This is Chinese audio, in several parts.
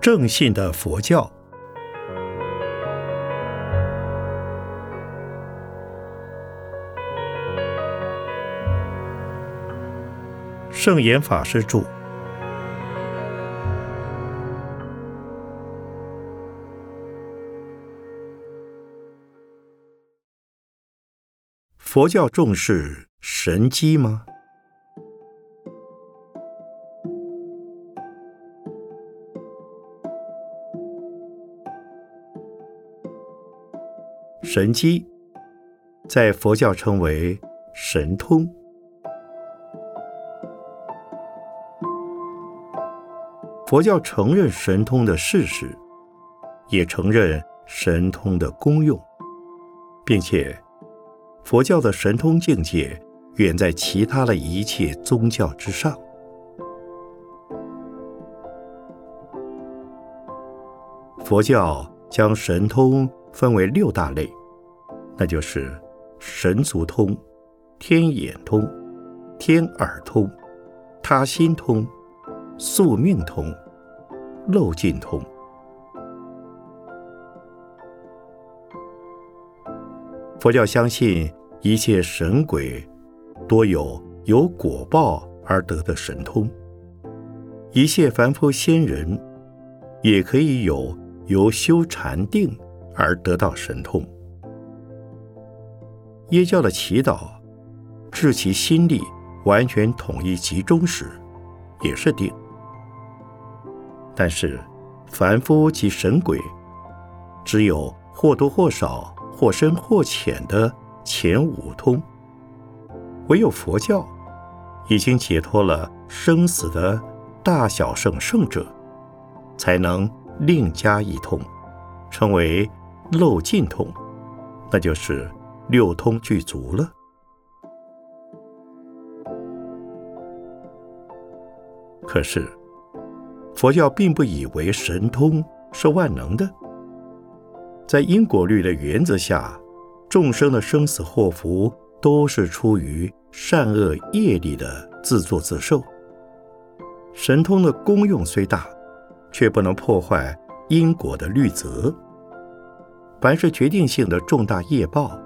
正信的佛教。圣严法师著。佛教重视神机吗？神机在佛教称为神通。佛教承认神通的事实，也承认神通的功用，并且佛教的神通境界远在其他的一切宗教之上。佛教将神通分为六大类，那就是神足通、天眼通、天耳通、他心通。宿命通、漏尽通，佛教相信一切神鬼多有由果报而得的神通，一切凡夫仙人也可以有由修禅定而得到神通。耶教的祈祷，致其心力完全统一集中时，也是定。但是，凡夫及神鬼，只有或多或少、或深或浅的前五通；唯有佛教，已经解脱了生死的大小圣圣者，才能另加一通，称为漏尽通，那就是六通具足了。可是。佛教并不以为神通是万能的，在因果律的原则下，众生的生死祸福都是出于善恶业力的自作自受。神通的功用虽大，却不能破坏因果的律则。凡是决定性的重大业报，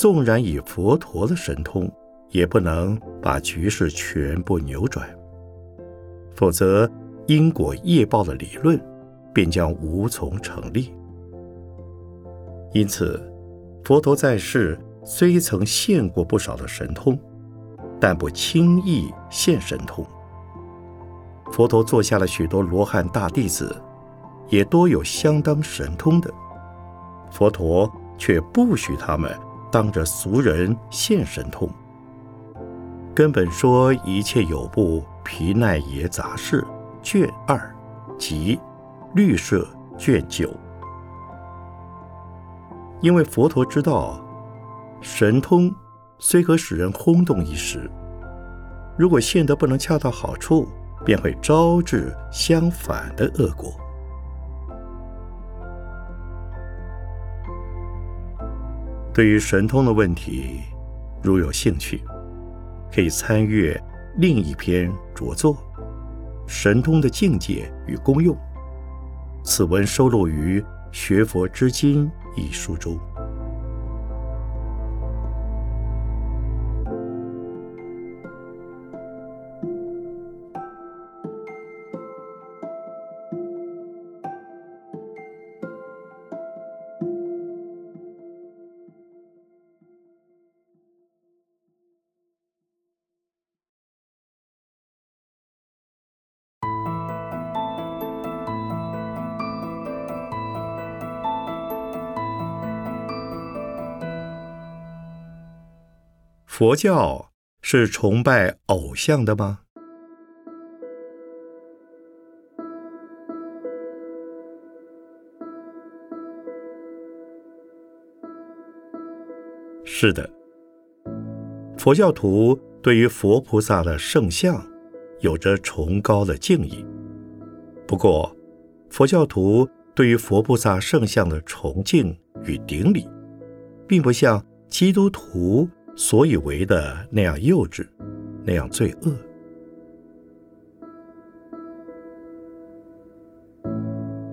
纵然以佛陀的神通，也不能把局势全部扭转，否则。因果业报的理论便将无从成立。因此，佛陀在世虽曾现过不少的神通，但不轻易现神通。佛陀座下了许多罗汉大弟子，也多有相当神通的，佛陀却不许他们当着俗人现神通。根本说一切有部皮奈耶杂事。卷二及绿色卷九，因为佛陀知道，神通虽可使人轰动一时，如果现得不能恰到好处，便会招致相反的恶果。对于神通的问题，如有兴趣，可以参阅另一篇着作。神通的境界与功用，此文收录于《学佛之经》一书中。佛教是崇拜偶像的吗？是的，佛教徒对于佛菩萨的圣像有着崇高的敬意。不过，佛教徒对于佛菩萨圣像的崇敬与顶礼，并不像基督徒。所以为的那样幼稚，那样罪恶。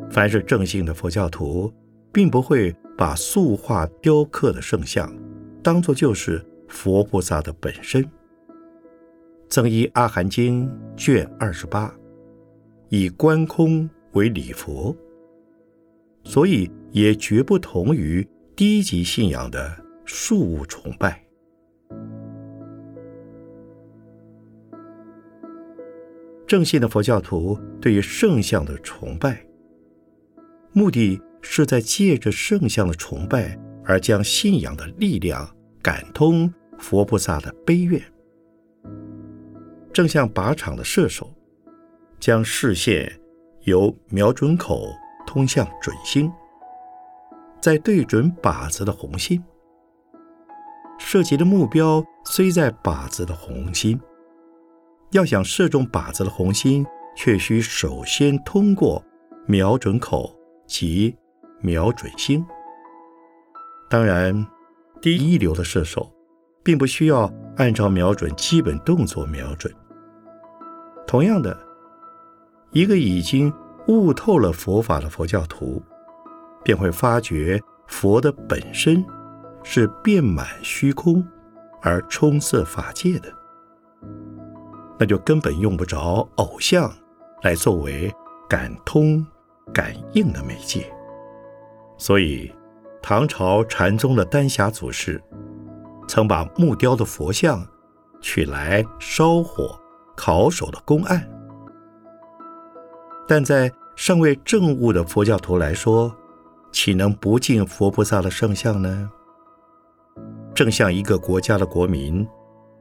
凡是正信的佛教徒，并不会把塑画雕刻的圣像当作就是佛菩萨的本身。增一阿含经卷二十八，以观空为礼佛，所以也绝不同于低级信仰的树物崇拜。正信的佛教徒对于圣像的崇拜，目的是在借着圣像的崇拜而将信仰的力量感通佛菩萨的悲愿。正像靶场的射手，将视线由瞄准口通向准心，再对准靶子的红心。射击的目标虽在靶子的红心。要想射中靶子的红心，却需首先通过瞄准口及瞄准星。当然，第一流的射手并不需要按照瞄准基本动作瞄准。同样的，一个已经悟透了佛法的佛教徒，便会发觉佛的本身是遍满虚空而充塞法界的。那就根本用不着偶像来作为感通、感应的媒介。所以，唐朝禅宗的丹霞祖师曾把木雕的佛像取来烧火烤手的公案。但在尚未证悟的佛教徒来说，岂能不敬佛菩萨的圣像呢？正像一个国家的国民，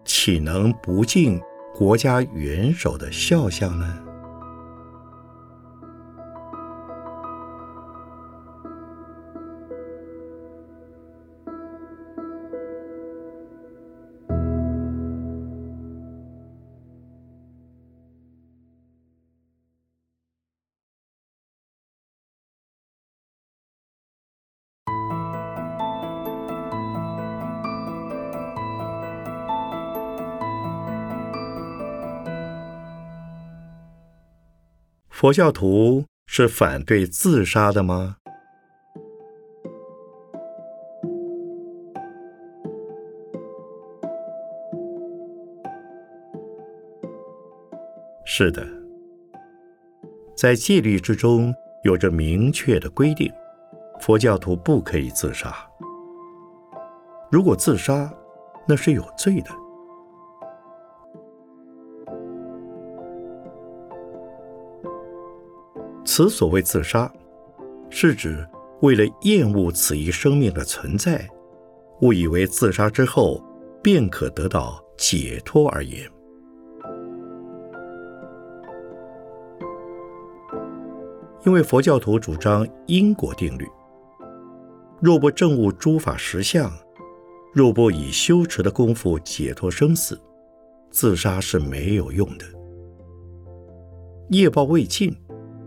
岂能不敬？国家元首的肖像呢？佛教徒是反对自杀的吗？是的，在戒律之中有着明确的规定，佛教徒不可以自杀。如果自杀，那是有罪的。此所谓自杀，是指为了厌恶此一生命的存在，误以为自杀之后便可得到解脱而言。因为佛教徒主张因果定律，若不证悟诸法实相，若不以修持的功夫解脱生死，自杀是没有用的。业报未尽。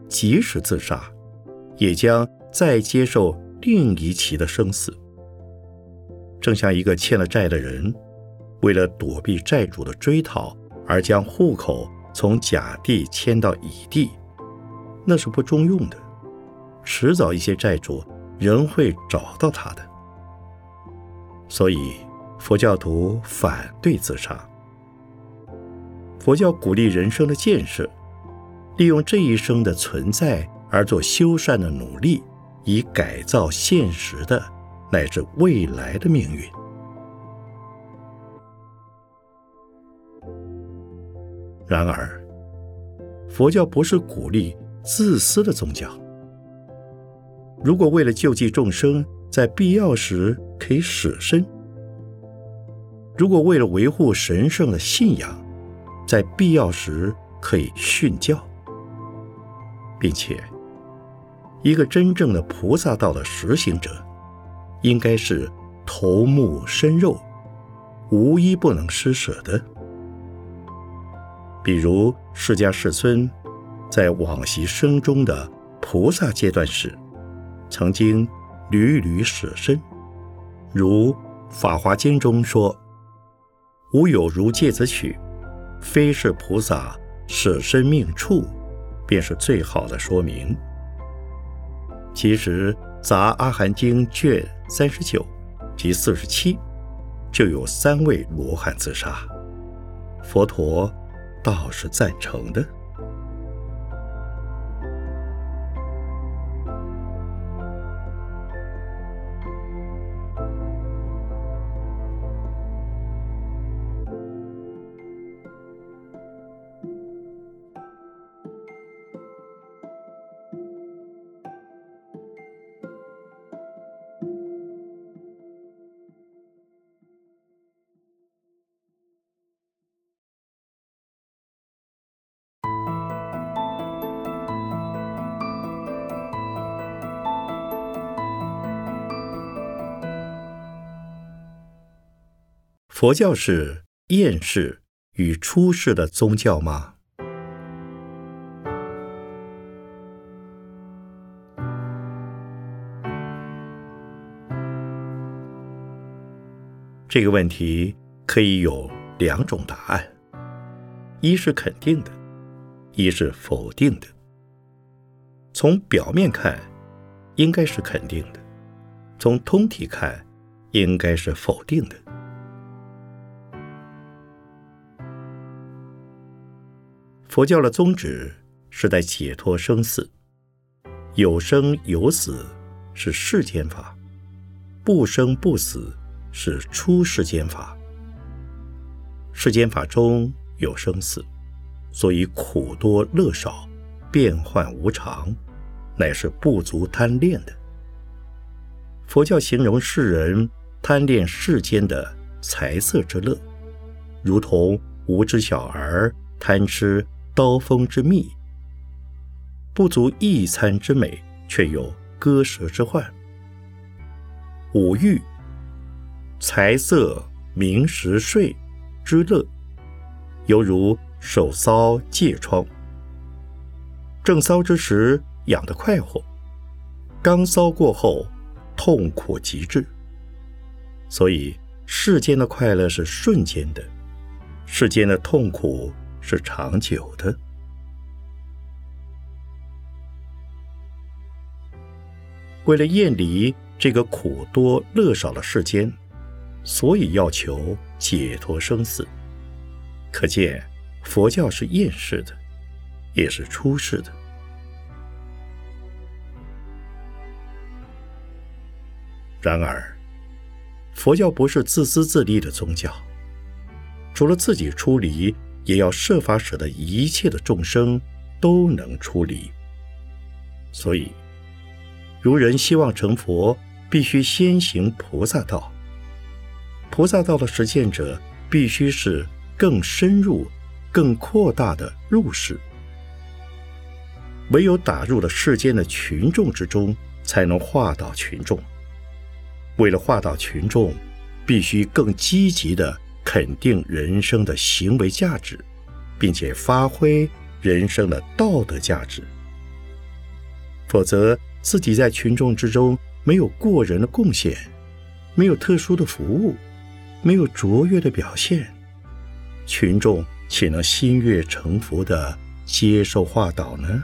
即使自杀，也将再接受另一期的生死。正像一个欠了债的人，为了躲避债主的追讨，而将户口从甲地迁到乙地，那是不中用的。迟早一些债主仍会找到他的。所以，佛教徒反对自杀。佛教鼓励人生的建设。利用这一生的存在而做修善的努力，以改造现实的乃至未来的命运。然而，佛教不是鼓励自私的宗教。如果为了救济众生，在必要时可以舍身；如果为了维护神圣的信仰，在必要时可以训教。并且，一个真正的菩萨道的实行者，应该是头目身肉，无一不能施舍的。比如释迦世尊，在往昔生中的菩萨阶段时，曾经屡屡舍身，如《法华经》中说：“无有如芥子取，非是菩萨舍身命处。”便是最好的说明。其实《杂阿含经》卷三十九及四十七就有三位罗汉自杀，佛陀倒是赞成的。佛教是厌世与出世的宗教吗？这个问题可以有两种答案：一是肯定的，一是否定的。从表面看，应该是肯定的；从通体看，应该是否定的。佛教的宗旨是在解脱生死，有生有死是世间法，不生不死是出世间法。世间法中有生死，所以苦多乐少，变幻无常，乃是不足贪恋的。佛教形容世人贪恋世间的财色之乐，如同无知小儿贪吃。刀锋之密，不足一餐之美，却有割舌之患；五欲、财色名食睡之乐，犹如手搔疥疮。正搔之时痒得快活，刚搔过后痛苦极致。所以世间的快乐是瞬间的，世间的痛苦。是长久的。为了厌离这个苦多乐少的世间，所以要求解脱生死。可见佛教是厌世的，也是出世的。然而，佛教不是自私自利的宗教，除了自己出离。也要设法使得一切的众生都能出离。所以，如人希望成佛，必须先行菩萨道。菩萨道的实践者，必须是更深入、更扩大的入世。唯有打入了世间的群众之中，才能化导群众。为了化导群众，必须更积极的。肯定人生的行为价值，并且发挥人生的道德价值。否则，自己在群众之中没有过人的贡献，没有特殊的服务，没有卓越的表现，群众岂能心悦诚服的接受化导呢？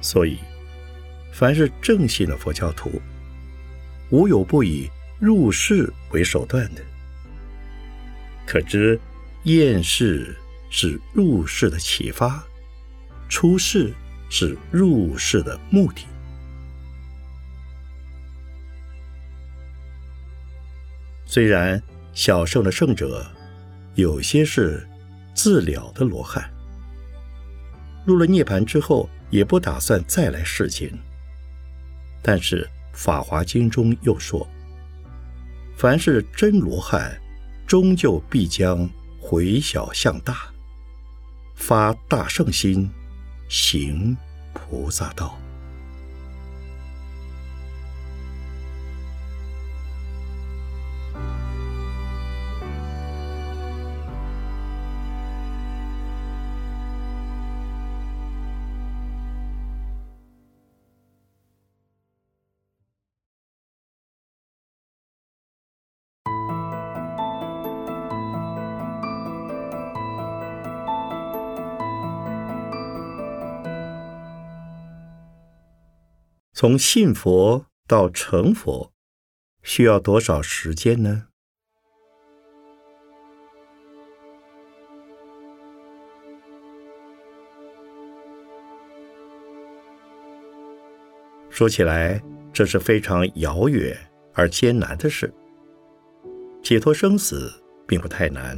所以，凡是正信的佛教徒，无有不以。入世为手段的，可知厌世是入世的启发，出世是入世的目的。虽然小圣的圣者有些是自了的罗汉，入了涅盘之后也不打算再来世间，但是《法华经》中又说。凡是真罗汉，终究必将回小向大，发大圣心，行菩萨道。从信佛到成佛，需要多少时间呢？说起来，这是非常遥远而艰难的事。解脱生死并不太难，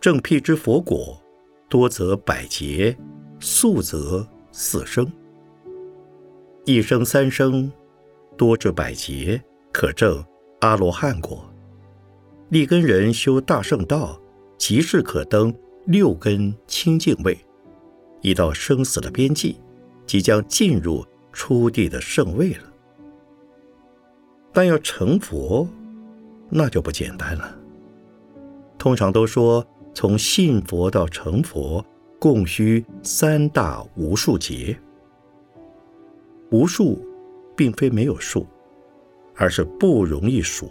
正辟之佛果，多则百劫，速则四生。一生三生，多至百劫，可证阿罗汉果。立根人修大圣道，即是可登六根清净位，已到生死的边际，即将进入初地的圣位了。但要成佛，那就不简单了。通常都说，从信佛到成佛，共需三大无数劫。无数，并非没有数，而是不容易数。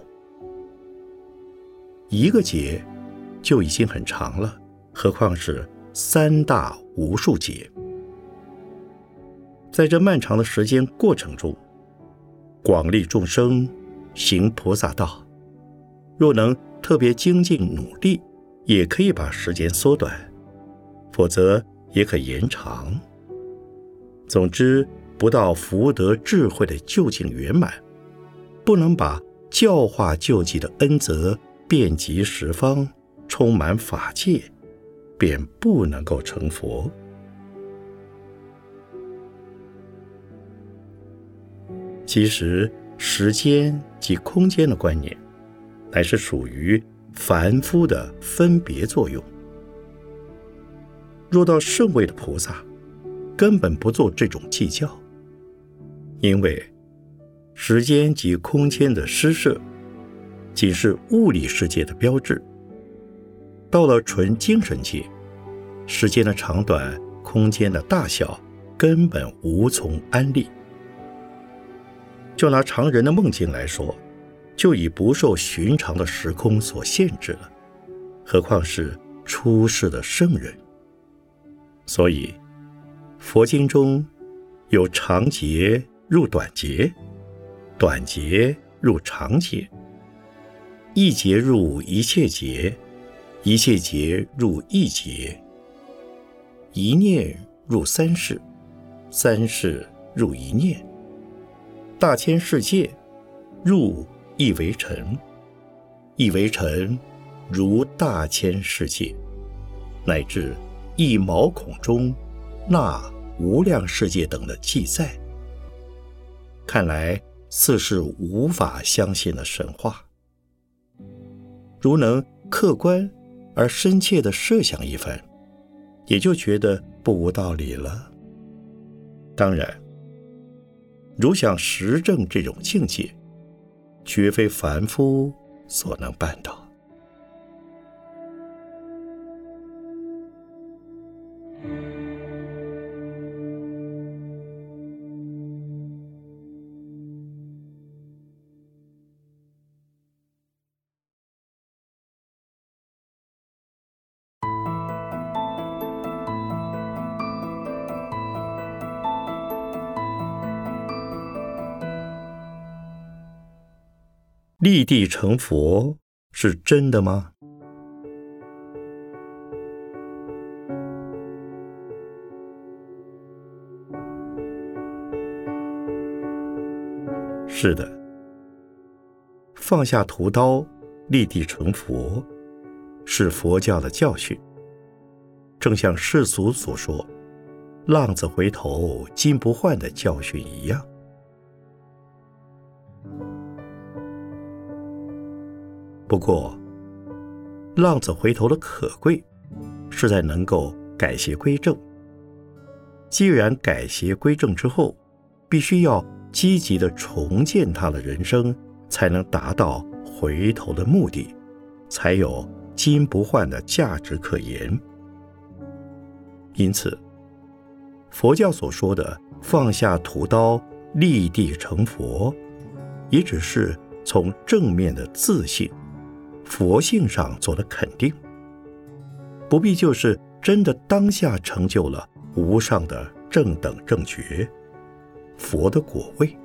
一个劫就已经很长了，何况是三大无数劫？在这漫长的时间过程中，广利众生，行菩萨道。若能特别精进努力，也可以把时间缩短；否则也可延长。总之。不到福德智慧的究竟圆满，不能把教化救济的恩泽遍及十方，充满法界，便不能够成佛。其实，时间及空间的观念，乃是属于凡夫的分别作用。若到圣位的菩萨，根本不做这种计较。因为时间及空间的施设，仅是物理世界的标志。到了纯精神界，时间的长短、空间的大小，根本无从安立。就拿常人的梦境来说，就已不受寻常的时空所限制了，何况是出世的圣人？所以，佛经中有长劫。入短节，短节入长节，一节入一切节，一切节入一节，一念入三世，三世入一念，大千世界入一为尘，一为尘如大千世界，乃至一毛孔中那无量世界等的记载。看来似是无法相信的神话。如能客观而深切的设想一番，也就觉得不无道理了。当然，如想实证这种境界，绝非凡夫所能办到。立地成佛是真的吗？是的，放下屠刀，立地成佛，是佛教的教训。正像世俗所说“浪子回头金不换”的教训一样。不过，浪子回头的可贵，是在能够改邪归正。既然改邪归正之后，必须要积极的重建他的人生，才能达到回头的目的，才有金不换的价值可言。因此，佛教所说的放下屠刀，立地成佛，也只是从正面的自信。佛性上做了肯定，不必就是真的当下成就了无上的正等正觉，佛的果位。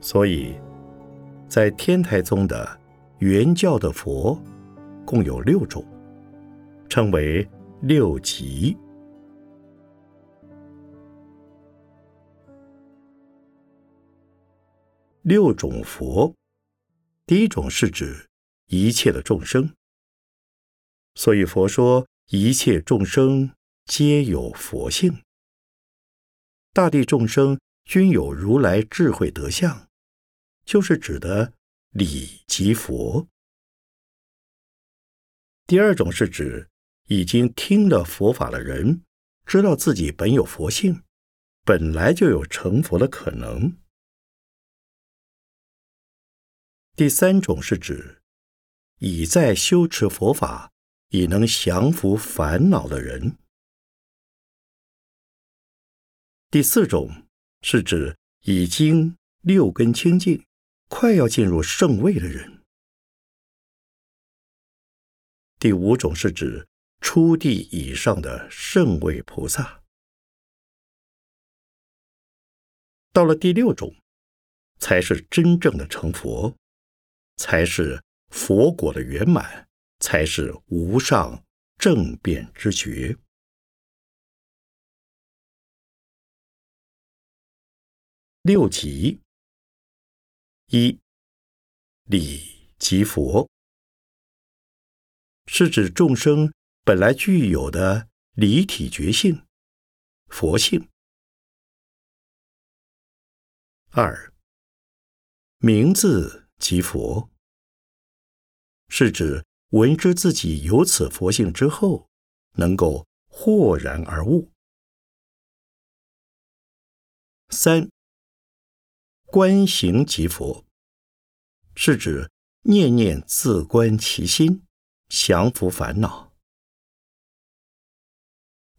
所以，在天台宗的原教的佛，共有六种，称为六级。六种佛，第一种是指一切的众生。所以佛说一切众生皆有佛性，大地众生均有如来智慧德相，就是指的理即佛。第二种是指已经听了佛法的人，知道自己本有佛性，本来就有成佛的可能。第三种是指已在修持佛法，已能降服烦恼的人。第四种是指已经六根清净，快要进入圣位的人。第五种是指初地以上的圣位菩萨。到了第六种，才是真正的成佛。才是佛果的圆满，才是无上正变之觉。六级一理即佛，是指众生本来具有的离体觉性、佛性。二名字。即佛，是指闻知自己有此佛性之后，能够豁然而悟。三观行即佛，是指念念自观其心，降服烦恼。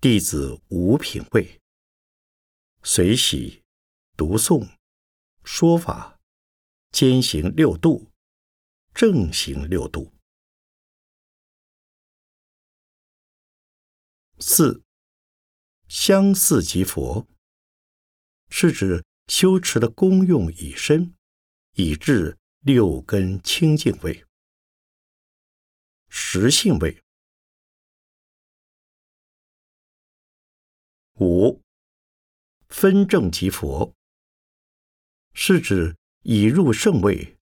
弟子无品位，随喜读诵说法。兼行六度，正行六度。四相似即佛，是指修持的功用已深，以至六根清净位、实性位。五分正即佛，是指。已入圣位，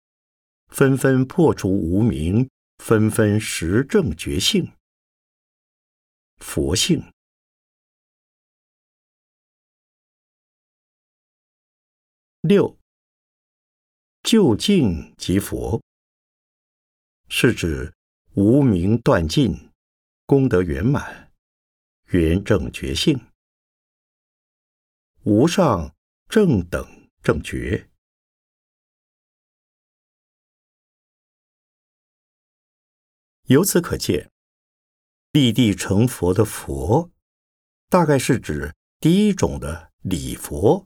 纷纷破除无明，纷纷实证觉性，佛性。六就近即佛，是指无明断尽，功德圆满，圆正觉性，无上正等正觉。由此可见，立地成佛的佛，大概是指第一种的礼佛，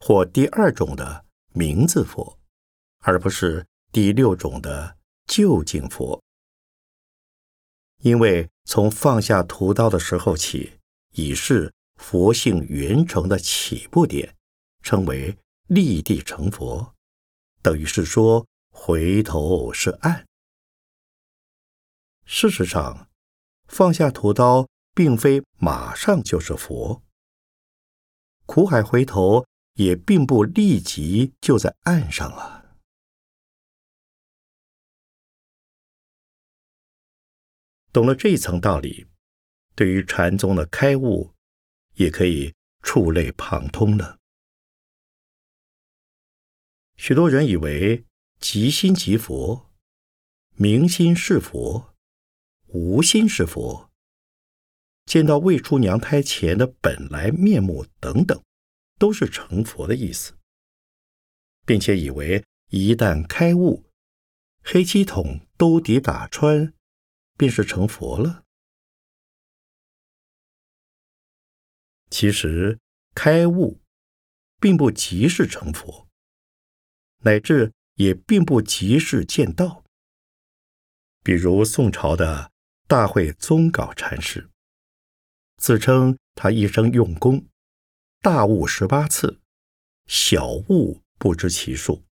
或第二种的名字佛，而不是第六种的究竟佛。因为从放下屠刀的时候起，已是佛性圆成的起步点，称为立地成佛，等于是说回头是岸。事实上，放下屠刀，并非马上就是佛；苦海回头，也并不立即就在岸上了。懂了这一层道理，对于禅宗的开悟，也可以触类旁通了。许多人以为即心即佛，明心是佛。无心是佛，见到未出娘胎前的本来面目等等，都是成佛的意思，并且以为一旦开悟，黑漆桶兜底打穿，便是成佛了。其实开悟并不即是成佛，乃至也并不即是见道。比如宋朝的。大会宗稿禅师，自称他一生用功，大悟十八次，小悟不知其数。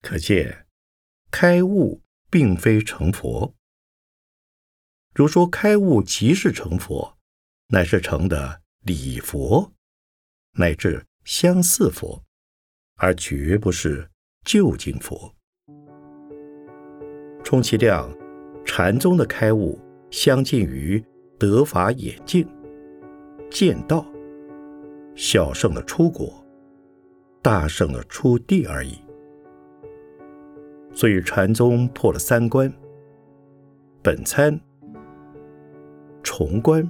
可见，开悟并非成佛。如说开悟即是成佛，乃是成的礼佛，乃至相似佛，而绝不是究竟佛。充其量，禅宗的开悟相近于得法眼镜、见道，小圣的出国，大圣的出地而已。所以禅宗破了三关：本参、重关、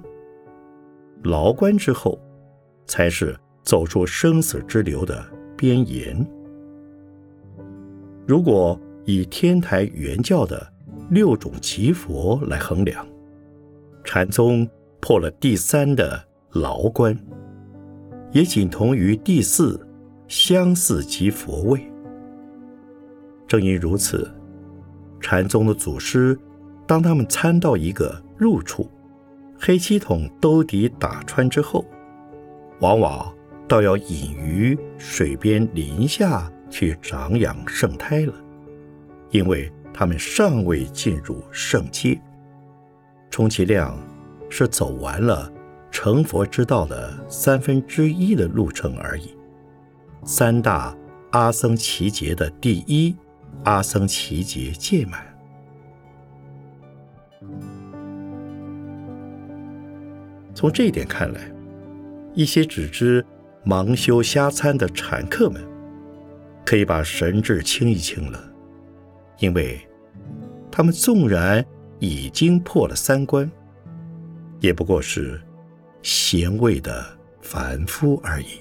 牢关之后，才是走出生死之流的边沿。如果以天台原教的六种极佛来衡量，禅宗破了第三的牢关，也仅同于第四相似即佛位。正因如此，禅宗的祖师，当他们参到一个入处，黑漆桶兜底打穿之后，往往倒要隐于水边林下去长养圣胎了。因为他们尚未进入圣阶，充其量是走完了成佛之道的三分之一的路程而已。三大阿僧祇劫的第一阿僧祇劫届满。从这一点看来，一些只知盲修瞎参的禅客们，可以把神智清一清了。因为，他们纵然已经破了三关，也不过是贤位的凡夫而已。